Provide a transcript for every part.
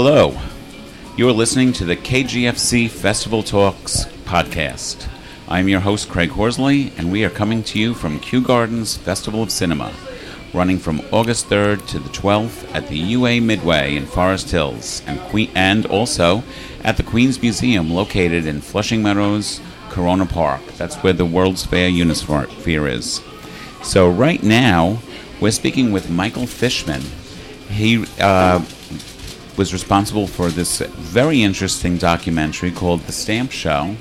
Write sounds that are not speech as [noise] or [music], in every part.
Hello. You're listening to the KGFC Festival Talks podcast. I'm your host, Craig Horsley, and we are coming to you from Kew Gardens Festival of Cinema, running from August 3rd to the 12th at the UA Midway in Forest Hills, and, que- and also at the Queens Museum located in Flushing Meadows, Corona Park. That's where the World's Fair Unisphere is. So, right now, we're speaking with Michael Fishman. He uh, was responsible for this very interesting documentary called The Stamp Show.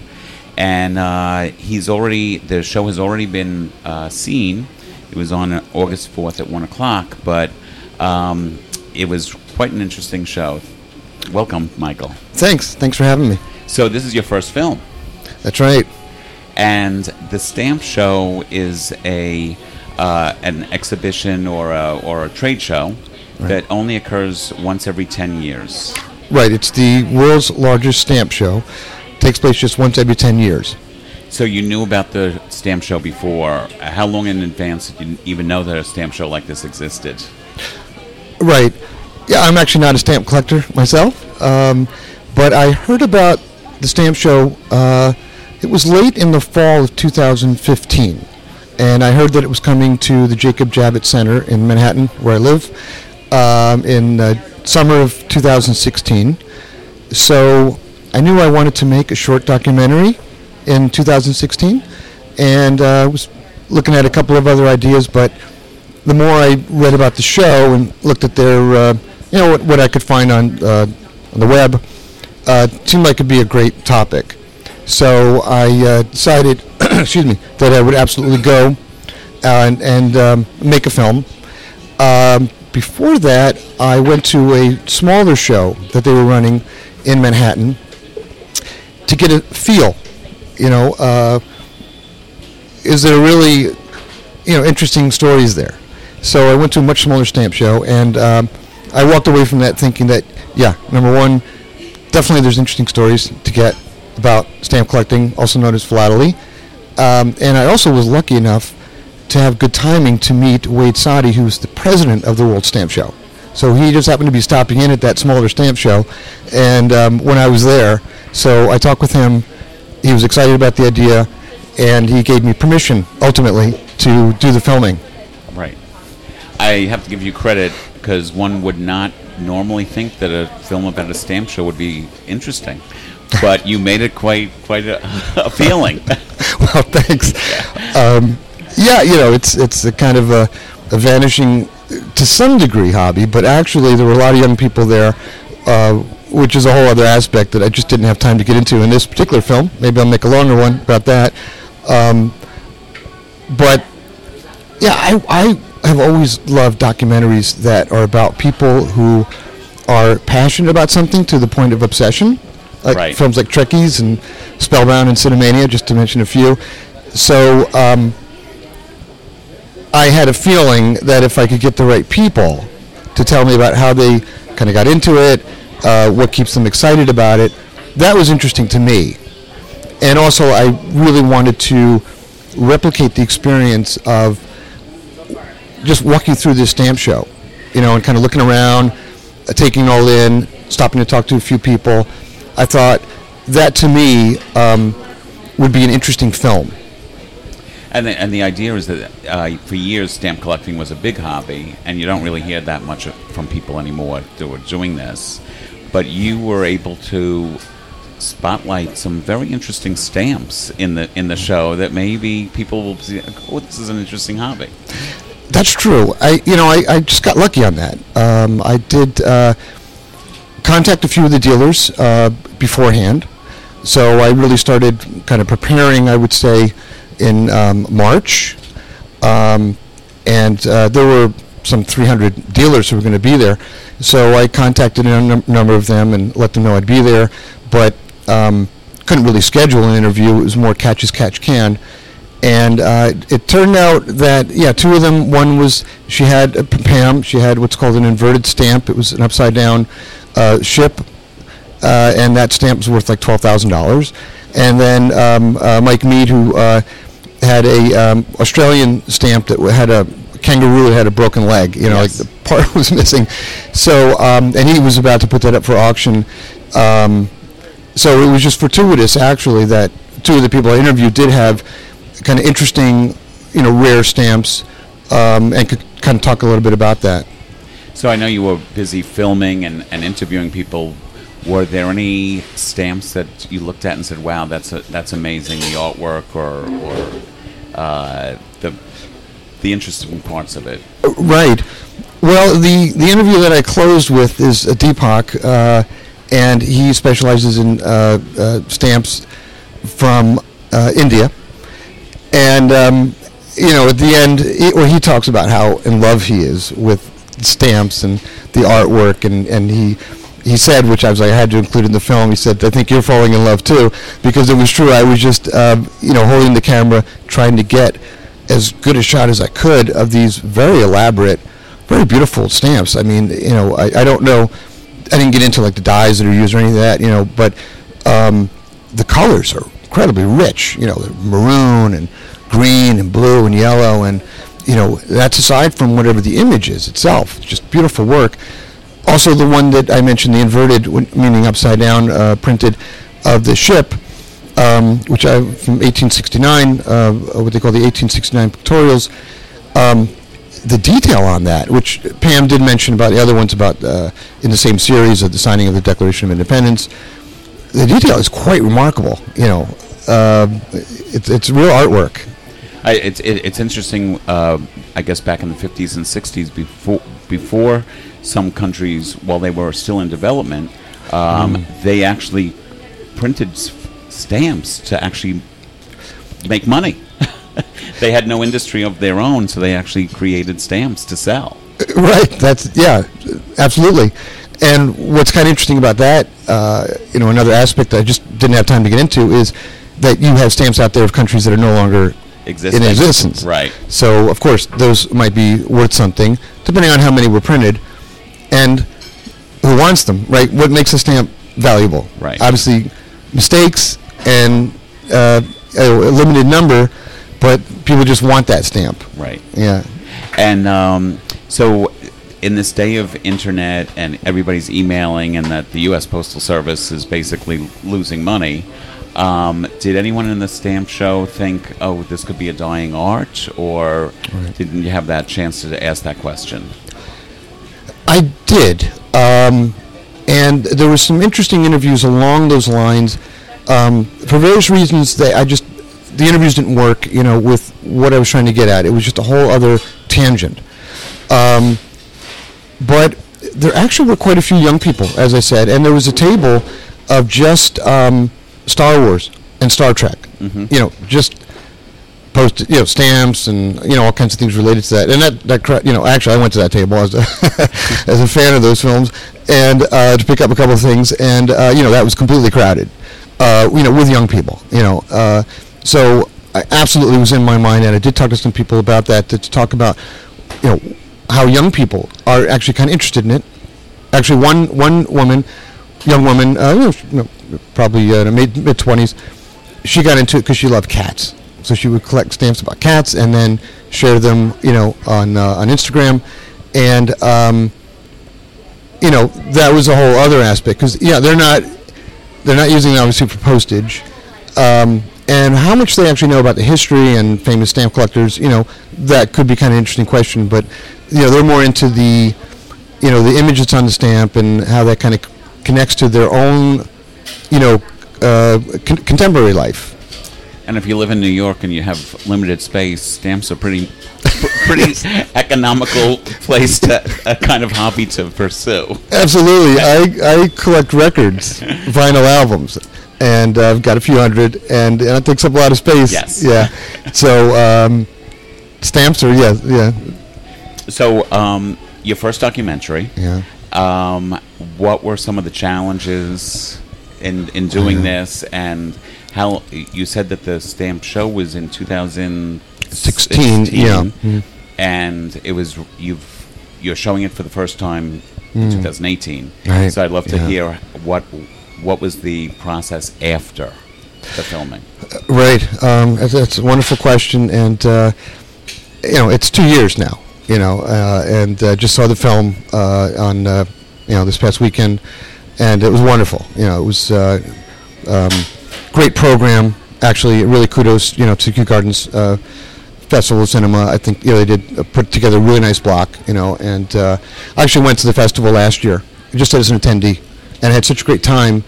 And uh, he's already, the show has already been uh, seen. It was on August 4th at 1 o'clock, but um, it was quite an interesting show. Welcome, Michael. Thanks. Thanks for having me. So, this is your first film. That's right. And The Stamp Show is a uh, an exhibition or a, or a trade show Right. that only occurs once every 10 years. Right. It's the world's largest stamp show. Takes place just once every 10 years. So you knew about the stamp show before. How long in advance did you even know that a stamp show like this existed? Right. Yeah, I'm actually not a stamp collector myself, um, but I heard about the stamp show. Uh, it was late in the fall of 2015, and I heard that it was coming to the Jacob Javits Center in Manhattan, where I live, um, in uh, summer of 2016. So I knew I wanted to make a short documentary in 2016, and uh, was looking at a couple of other ideas, but the more I read about the show and looked at their, uh, you know, what, what I could find on, uh, on the web, uh, seemed like it'd be a great topic. So I uh, decided, [coughs] excuse me, that I would absolutely go and, and um, make a film. Um, before that, I went to a smaller show that they were running in Manhattan to get a feel. You know, uh, is there really, you know, interesting stories there? So I went to a much smaller stamp show, and um, I walked away from that thinking that, yeah, number one, definitely there's interesting stories to get about stamp collecting, also known as philately. Um, and I also was lucky enough to have good timing to meet Wade Saadi, who's the president of the World Stamp Show. So he just happened to be stopping in at that smaller stamp show, and um, when I was there, so I talked with him. He was excited about the idea, and he gave me permission ultimately to do the filming. Right. I have to give you credit because one would not normally think that a film about a stamp show would be interesting, but you made it quite quite a, [laughs] appealing. [laughs] well, thanks. [laughs] Um, yeah, you know, it's it's a kind of a, a vanishing, to some degree, hobby. But actually, there were a lot of young people there, uh, which is a whole other aspect that I just didn't have time to get into in this particular film. Maybe I'll make a longer one about that. Um, but yeah, I, I have always loved documentaries that are about people who are passionate about something to the point of obsession. Like Right. films like Trekkies and Spellbound and Cinemania, just to mention a few. So um, I had a feeling that if I could get the right people to tell me about how they kind of got into it, uh, what keeps them excited about it, that was interesting to me. And also, I really wanted to replicate the experience of just walking through this stamp show, you know, and kind of looking around, uh, taking all in, stopping to talk to a few people. I thought that to me um, would be an interesting film. And the, and the idea is that uh, for years stamp collecting was a big hobby, and you don't really hear that much from people anymore that are doing this. But you were able to spotlight some very interesting stamps in the in the show that maybe people will see. Oh, this is an interesting hobby. That's true. I, you know, I, I just got lucky on that. Um, I did uh, contact a few of the dealers uh, beforehand, so I really started kind of preparing. I would say in um, March, um, and uh, there were some 300 dealers who were going to be there. So I contacted a num- number of them and let them know I'd be there, but um, couldn't really schedule an interview. It was more catch as catch can. And uh, it turned out that, yeah, two of them, one was, she had, uh, Pam, she had what's called an inverted stamp. It was an upside down uh, ship, uh, and that stamp was worth like $12,000. And then um, uh, Mike Mead, who uh, had a um, Australian stamp that had a kangaroo that had a broken leg, you know, Yes. like the part [laughs] was missing. So, um, and he was about to put that up for auction. Um, so it was just fortuitous, actually, that two of the people I interviewed did have kind of interesting, you know, rare stamps, um, and could kind of talk a little bit about that. So I know you were busy filming and, and interviewing people. Were there any stamps that you looked at and said, "Wow, that's a, that's amazing"? The artwork or or uh, the the interesting parts of it. Right. Well, the, the interview that I closed with is Deepak, uh, and he specializes in uh, uh, stamps from uh, India. And, um, you know, at the end, he, well, he talks about how in love he is with stamps and the artwork, and, and he he said, which I was like, I had to include in the film. He said, "I think you're falling in love too," because it was true. I was just, um, you know, holding the camera, trying to get as good a shot as I could of these very elaborate, very beautiful stamps. I mean, you know, I, I don't know, I didn't get into like the dyes that are used or any of that, you know, but um, the colors are incredibly rich. You know, maroon and green and blue and yellow and you know that's aside from whatever the image is itself. Just beautiful work. Also, the one that I mentioned, the inverted, meaning upside down, uh, printed of the ship um, which I from 1869, uh, what they call the 1869 pictorials. Um, the detail on that, which Pam did mention about the other ones about uh, in the same series of the signing of the Declaration of Independence, the detail is quite remarkable. You know, uh, it's it's real artwork. I, it's it, it's interesting. Uh, I guess back in the 50s and 60s, before before some countries, while they were still in development, um, mm. they actually printed stamps to actually make money. [laughs] they had no industry of their own, so they actually created stamps to sell. Right. That's yeah, absolutely. And what's kind of interesting about that, uh, you know, another aspect I just didn't have time to get into is that you have stamps out there of countries that are no longer Existing. in existence. Right. So of course those might be worth something, depending on how many were printed, and who wants them. Right. What makes a stamp valuable? Right. Obviously, mistakes and uh, a limited number, but people just want that stamp. Right. Yeah. And um, so, in this day of internet and everybody's emailing, and that the U.S. Postal Service is basically losing money. Um, did anyone in the stamp show think, "Oh, this could be a dying art," or right. didn't you have that chance to ask that question? I did, um, and there were some interesting interviews along those lines um, for various reasons, they, I just the interviews didn't work. You know, with what I was trying to get at, it was just a whole other tangent. Um, but there actually were quite a few young people, as I said, and there was a table of just um, Star Wars and Star Trek. Mm-hmm. You know, just post you know stamps and you know all kinds of things related to that. And that that you know actually I went to that table as a [laughs] as a fan of those films and uh, to pick up a couple of things, and uh, you know that was completely crowded uh, you know, with young people, you know. Uh, so I absolutely was in my mind, and I did talk to some people about that to, talk about, you know, how young people are actually kind of interested in it. Actually, one one woman, young woman, uh, you know, probably uh, mid mid twenties, she got into it because she loved cats. So she would collect stamps about cats and then share them, you know, on uh, on Instagram, and um, you know that was a whole other aspect because yeah, they're not they're not using it obviously for postage. Um, and how much they actually know about the history and famous stamp collectors, you know, that could be kind of interesting question. But you know, they're more into the, you know, the image that's on the stamp and how that kind of connects to their own, you know, uh, con- contemporary life. And if you live in New York and you have limited space, stamps are pretty [laughs] pretty [laughs] economical place to a kind of hobby to pursue. Absolutely, I I collect records, vinyl albums, and I've got a few hundred, and, and it takes up a lot of space. Yes. Yeah. So um, stamps are yeah yeah. So um, your first documentary. Yeah. Um, what were some of the challenges in in doing this, and how you said that the stamp show was in 2016? 16, 16 yeah. Mm. And it was you've you're showing it for the first time in mm. 2018. Right. So I'd love to yeah. hear what what was the process after the filming. Uh, right. Um, that's, that's, a wonderful question, and uh, you know it's two years now you know, uh, and uh, just saw the film uh, on uh, you know this past weekend, and it was wonderful. You know, it was uh, um, great program. Actually, really kudos you know to Kew Gardens uh, Festival of Cinema. I think you know they did uh, put together a really nice block. You know, and uh, I actually went to the festival last year just as an attendee, and had such a great time.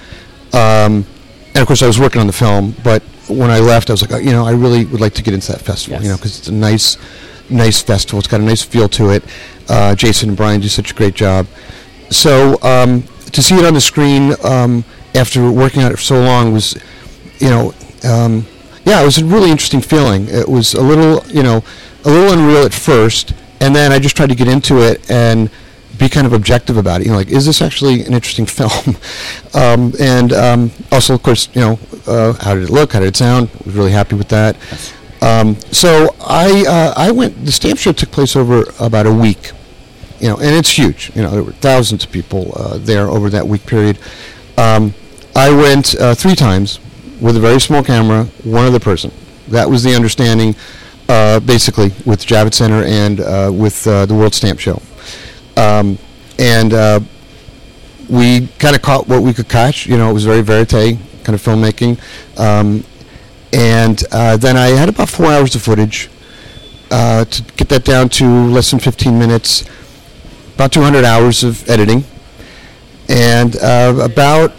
Um, and of course, I was working on the film, but when I left, I was like, oh, you know, I really would like to get into that festival. You know, because it's a nice, nice festival. It's got a nice feel to it. Uh, Jason and Brian do such a great job. So um, to see it on the screen um, after working on it for so long was, you know, um, yeah, it was a really interesting feeling. It was a little, you know, a little unreal at first, and then I just tried to get into it and be kind of objective about it. You know, like, is this actually an interesting [laughs] film? um, and um, also, of course, you know, uh, how did it look? How did it sound? I was really happy with that. Um, so I uh, I went. The stamp show took place over about a week, you know, and it's huge. You know, there were thousands of people uh, there over that week period. Um, I went uh, three times with a very small camera, one other person. That was the understanding, uh, basically, with Javits Center and uh, with uh, the World Stamp Show. Um, and uh, we kind of caught what we could catch. You know, it was very verite kind of filmmaking. Um, and uh, then I had about four hours of footage uh, to get that down to less than 15 minutes, about 200 hours of editing, and about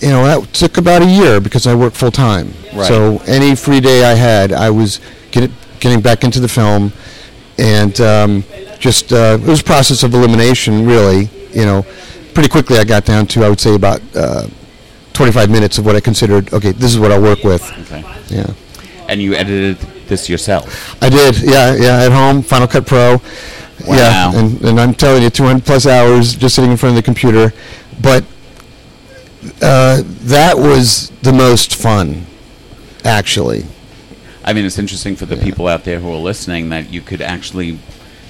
you know that took about a year because I work full time. Right. So any free day I had, I was get getting back into the film, and um, just uh, it was a process of elimination, really. You know, pretty quickly I got down to I would say about uh, 25 minutes of what I considered. Okay, this is what I'll work with. Okay. Yeah. And you edited this yourself. I did, yeah, yeah, at home, Final Cut Pro. Wow. Yeah, and, and I'm telling you, 200 plus hours just sitting in front of the computer. But uh, that was the most fun, actually. I mean, it's interesting for the people out there who are listening that you could actually.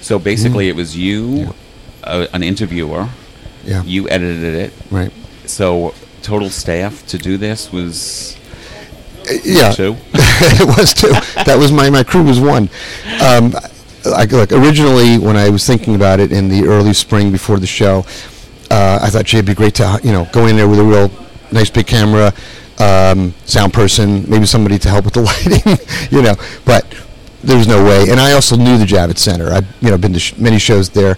So basically, it was you, uh, an interviewer. Yeah, You edited it. right. So total staff to do this was Uh, yeah, two. [laughs] it was two. That was my my crew was one. Um, I, look, originally when I was thinking about it in the early spring before the show, uh, I thought, gee, it'd be great to you know go in there with a real nice big camera, um, sound person, maybe somebody to help with the [laughs] lighting, you know. But there was no way. And I also knew the Javits Center. I've you know been to sh- many shows there,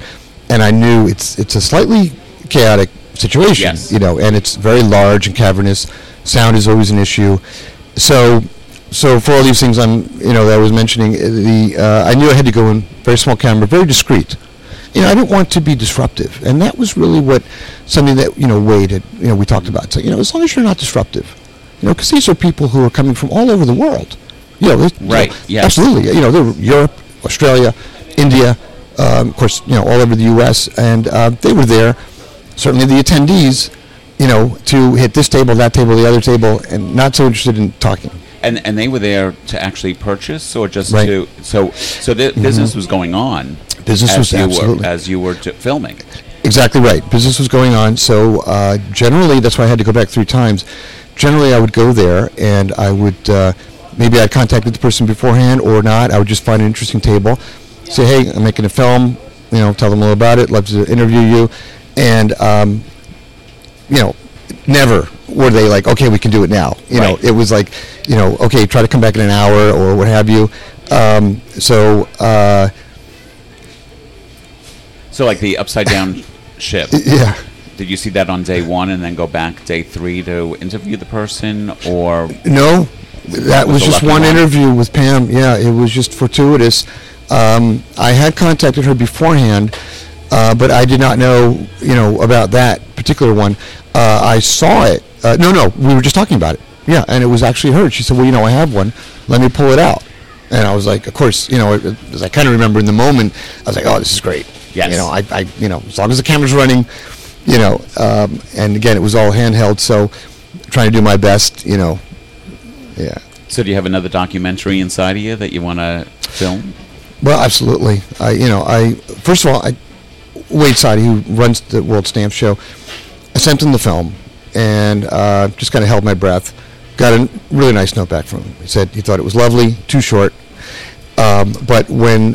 and I knew it's it's a slightly chaotic situation, Yes. you know, and it's very large and cavernous. Sound is always an issue. So, so for all these things I'm, you know, that I was mentioning, uh, the uh, I knew I had to go in very small camera, very discreet. You know, I didn't want to be disruptive, and that was really what something that you know Wade had, you know, we talked about. So you know, as long as you're not disruptive, you know, because these are people who are coming from all over the world. You know, they- you know, Right, yes. absolutely. You know, they're Europe, Australia, India, um, of course, you know, all over the U.S. and uh, they were there. Certainly, the attendees, you know, to hit this table, that table, the other table, and not so interested in talking. And and they were there to actually purchase or just Right. Mm-hmm. to so so the business was going on. Business as was you absolutely. were, as you were t- filming. Exactly right. Business was going on, so uh, generally that's why I had to go back three times. Generally, I would go there and I would uh, maybe I'd contacted the person beforehand or not. I would just find an interesting table, say, "Hey, I'm making a film. You know, tell them all about it. Love to interview you," and um, you know, never were they like, "Okay, we can do it now." You know, it was like, you know, okay, try to come back in an hour or what have you. Um, so. Uh, So like the upside down [laughs] ship. yeah. Did you see that on day one and then go back day three to interview the person, or No, that was was just one one. interview with Pam. Yeah, it was just fortuitous. Um, I had contacted her beforehand, uh, but I did not know, you know, about that particular one. Uh, I saw it. Uh, no, no, we were just talking about it. Yeah, and it was actually her. She said, "Well, you know, I have one. Let me pull it out." And I was like, "Of course, you know." As I kind of remember in the moment, I was like, "Oh, this is great." Yes. You know, I, I, you know, as long as the camera's running, you know, um, and again, it was all handheld, so trying to do my best, you know, yeah. so do you have another documentary inside of you that you want to film? Well, absolutely. I, you know, I first of all, I, Wade Saadi, who runs the World Stamp Show, I sent him the film and uh, just kind of held my breath. Got a really nice note back from him. He said he thought it was lovely, too short, um, but when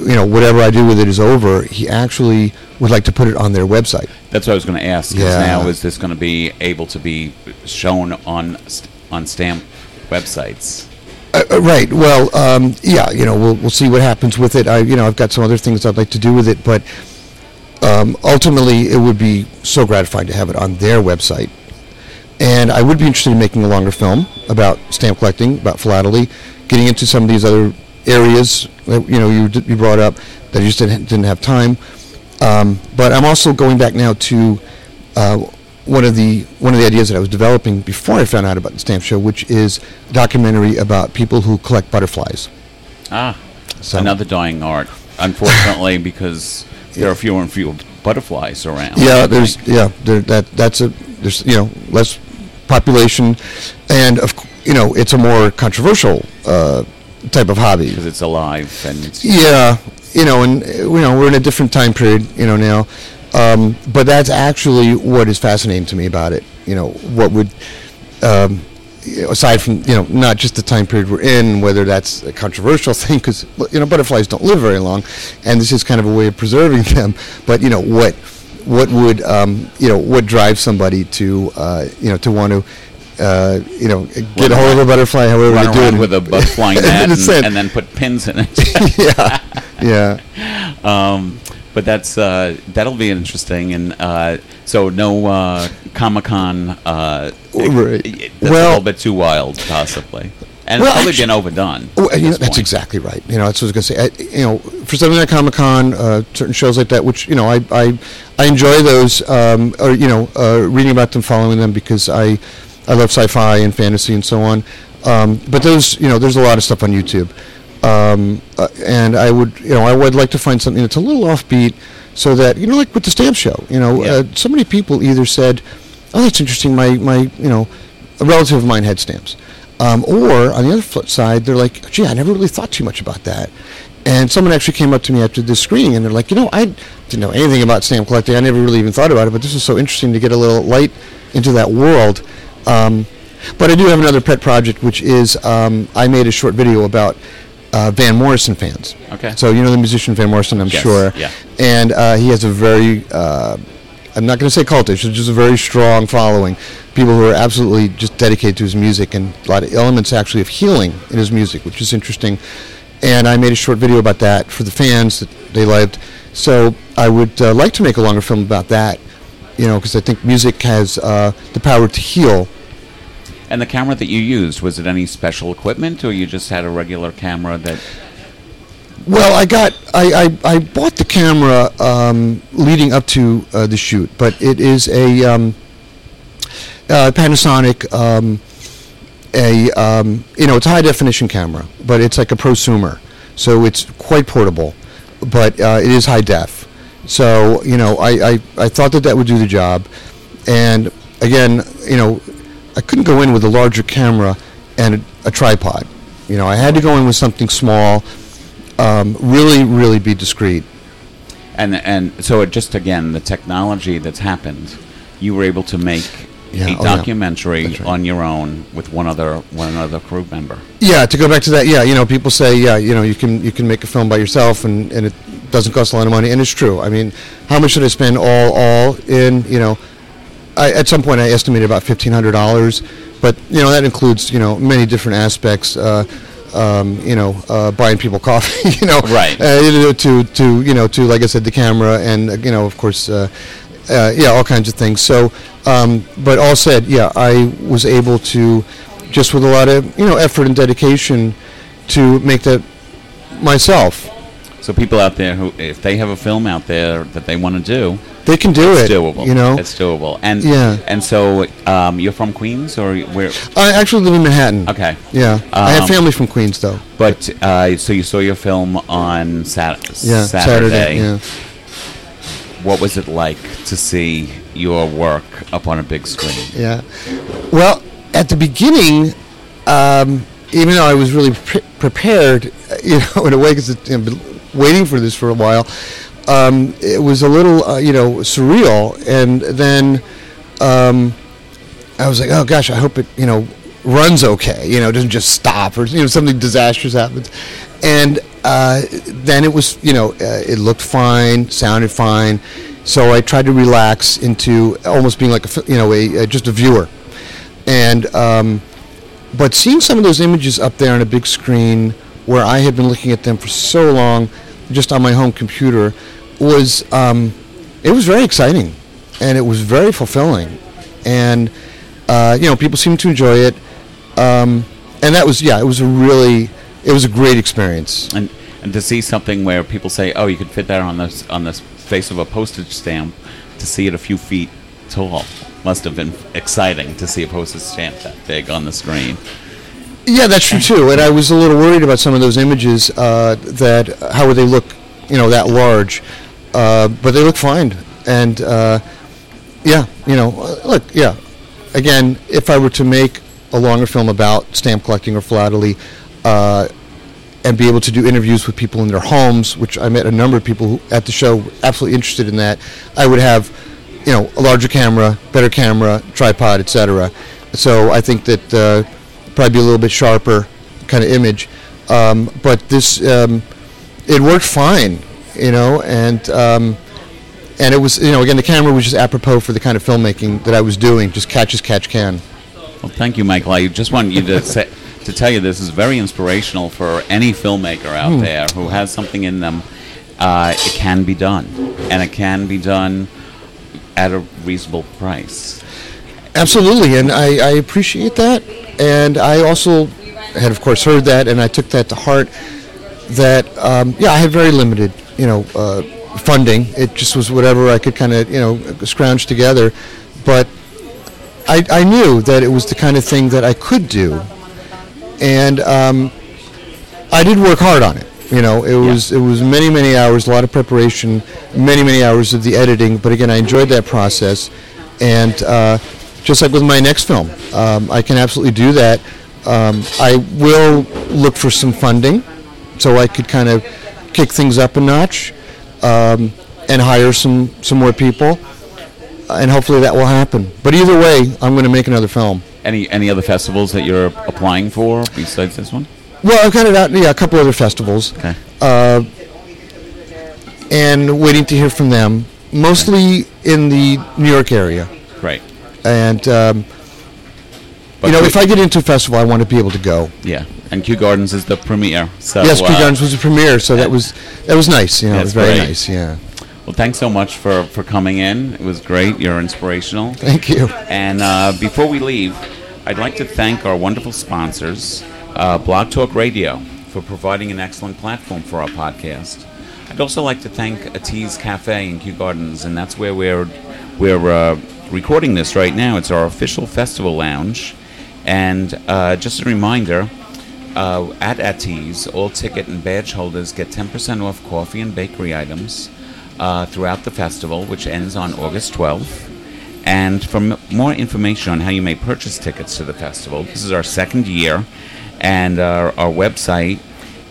you know whatever I do with it is over, he actually would like to put it on their website. That's what I was going to ask. Yeah. now is this going to be able to be shown on on stamp websites? Uh, uh, right. Well, um, yeah. You know, we'll we'll see what happens with it. I, you know, I've got some other things I'd like to do with it, but um, ultimately, it would be so gratifying to have it on their website. And I would be interested in making a longer film about stamp collecting, about philately, getting into some of these other areas that you know you, you brought up that I just didn't, didn't have time. Um, but I'm also going back now to uh, one of the one of the ideas that I was developing before I found out about the stamp show, which is a documentary about people who collect butterflies. Ah, So- another dying art. Unfortunately, [laughs] because there are fewer and fewer butterflies around. Yeah, there's yeah there, that that's a there's you know less population, and of you know it's a more controversial uh, type of hobby. because it's alive and it's Yeah, you know, and you know we're in a different time period, you know now, um, but that's actually what is fascinating to me about it. You know, what would um, aside from you know not just the time period we're in, whether that's a controversial [laughs] thing because you know butterflies don't live very long, and this is kind of a way of preserving [laughs] them. But you know what what would um, you know what drives somebody to uh, you know to want to uh, you know get a hold of a butterfly, however run they do it, with a butterfly [laughs] and net and, and then put pins in it. [laughs] yeah, yeah. um, but that's uh, that'll be interesting. And uh, so no uh, Comic Con. Uh, Right. That's Well- a little bit too wild, possibly, and Well, it's probably actu- been overdone. Well, you know, that's exactly right. You know, that's what I was going to say. I, you know, for something like Comic Con, uh, certain shows like that, which you know, I I, I enjoy those, um, or you know, uh, reading about them, following them because I I love sci-fi and fantasy and so on. Um, but those, you know, there's a lot of stuff on YouTube, um, uh, and I would, you know, I would like to find something that's a little offbeat, so that you know, like with the stamp show, you know, Yeah. uh, so many people either said, "Oh, that's interesting." My my, you know, a relative of mine had stamps. Um, or on the other flip side, they're like, "Gee, I never really thought too much about that." And someone actually came up to me after this screening, and they're like, "You know, I didn't know anything about stamp collecting. I never really even thought about it, but this is so interesting to get a little light into that world." Um, but I do have another pet project, which is um, I made a short video about uh, Van Morrison fans. Okay. So you know the musician Van Morrison, I'm Yes, sure. yeah. And uh, he has a very uh, I'm not going to say cultish, it's just a very strong following. People who are absolutely just dedicated to his music and a lot of elements actually of healing in his music, which is interesting. And I made a short video about that for the fans that they loved. So I would uh, like to make a longer film about that, you know, because I think music has uh, the power to heal. And the camera that you used was it any special equipment, or you just had a regular camera that? Well, I got I, I, I bought the camera um, leading up to uh, the shoot, but it is a um, uh, Panasonic, um, a um, you know it's a high definition camera, but it's like a prosumer, so it's quite portable, but uh, it is high def. So you know I, I, I thought that that would do the job, and again you know I couldn't go in with a larger camera and a, a tripod. You know I had to go in with something small um, really, really be discreet. And and so it just again the technology that's happened, you were able to make Yeah, a oh, documentary That's right. on your own with one other one other crew member. Yeah, to go back to that, yeah, you know, people say, yeah, you know, you can you can make a film by yourself, and, and it doesn't cost a lot of money, and it's true. I mean, how much should I spend all all in? You know, I, at some point I estimated about fifteen hundred dollars, but you know that includes you know many different aspects. Uh, um, you know, uh, buying people [laughs] coffee, you know, Right. Uh, you know, to to you know to like I said, the camera, and uh, you know, of course, uh, uh, yeah, all kinds of things. So, um, but all said, yeah, I was able to just with a lot of you know effort and dedication to make that myself. So people out there who, if they have a film out there that they want to do, They can do it. it's it. doable. You know, it's doable. And Yeah. and so um, you're from Queens or where? I actually live in Manhattan. Okay. Yeah, I have Um, family from Queens though. But uh, so you saw your film on Sat- Yeah, Saturday. Yeah. What was it like to see your work up on a big screen? Yeah. Well, at the beginning, um, even though I was really pre- prepared, [laughs] you know, in a way, because I've been waiting for this for a while, um, it was a little, uh, you know, surreal. And then um, I was like, oh gosh, I hope it, you know, runs okay. You know, doesn't just stop or you know something disastrous happens. And uh, then it was, you know, uh, it looked fine, sounded fine. So I tried to relax into almost being like a, you know, a, a just a viewer. And um, but seeing some of those images up there on a big screen, where I had been looking at them for so long, just on my home computer, was um, it was very exciting, and it was very fulfilling, and uh, you know, people seemed to enjoy it, um, and that was yeah, it was a really, it was a great experience. And and to see something where people say, "Oh, you could fit that on this on this face of a postage stamp," to see it a few feet tall must have been exciting to see a postage stamp that big on the screen. Yeah, that's true too. And I was a little worried about some of those images uh, that how would they look, you know, that large. Uh, but they look fine. And uh, yeah, you know, look, yeah. Again, if I were to make a longer film about stamp collecting or philately, uh, and be able to do interviews with people in their homes, which I met a number of people who, at the show absolutely interested in that, I would have, you know, a larger camera, better camera, tripod, etc. So I think that uh, probably be a little bit sharper kind of image. Um, but this, um, it worked fine, you know, and um, and it was, you know, again, the camera was just apropos for the kind of filmmaking that I was doing, just catch as catch can. Well, thank you, Michael. I just want you to [laughs] say, to tell you this is very inspirational for any filmmaker out Hmm. there who has something in them. Uh, it can be done, and it can be done at a reasonable price. Absolutely, and I, I appreciate that. And I also had, of course, heard that, and I took that to heart. That um, yeah, I had very limited, you know, uh, funding. It just was whatever I could kind of, you know, scrounge together. But I, I knew that it was the kind of thing that I could do, and um, I did work hard on it. You know, it was it was many many hours, a lot of preparation, many many hours of the editing. But again, I enjoyed that process, and uh, just like with my next film, um, I can absolutely do that. Um, I will look for some funding, so I could kind of kick things up a notch, um, and hire some some more people, and hopefully that will happen. But either way, I'm going to make another film. Any any other festivals that you're applying for besides this one? Well, I've got it out, yeah, a couple other festivals. Okay. uh, and waiting to hear from them, mostly in the New York area. Great. And um, you know, if I get into a festival, I want to be able to go. yeah, and Kew Gardens is the premiere. So yes, Kew uh, Gardens was the premiere, so that was that was nice. You know, it was very great. nice. Yeah, Well, thanks so much for for coming in. It was great. You're inspirational. thank you. And uh, before we leave, I'd like to thank our wonderful sponsors, uh, Blog Talk Radio, for providing an excellent platform for our podcast. I'd also like to thank Atiz Cafe in Kew Gardens, and that's where we're we're uh, recording this right now. It's our official festival lounge. And uh, just a reminder, uh, at Atiz, all ticket and badge holders get 10% off coffee and bakery items uh, throughout the festival, which ends on August 12th. And for m- more information on how you may purchase tickets to the festival, this is our second year, and our, our website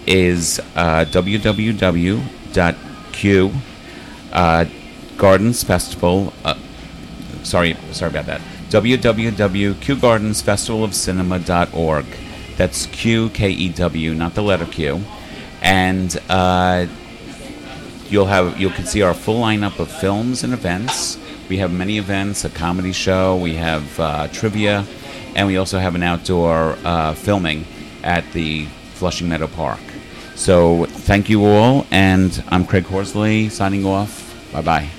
is uh, www.Kew Gardens Festival. Uh, sorry, sorry about that. www.kewgardensfestivalofcinema.org. That's Kew K E W, not the letter Q. And uh, you'll have you can see our full lineup of films and events. We have many events, a comedy show, we have uh, trivia, and we also have an outdoor uh, filming at the Flushing Meadow Park. So thank you all, and I'm Craig Horsley signing off. Bye bye.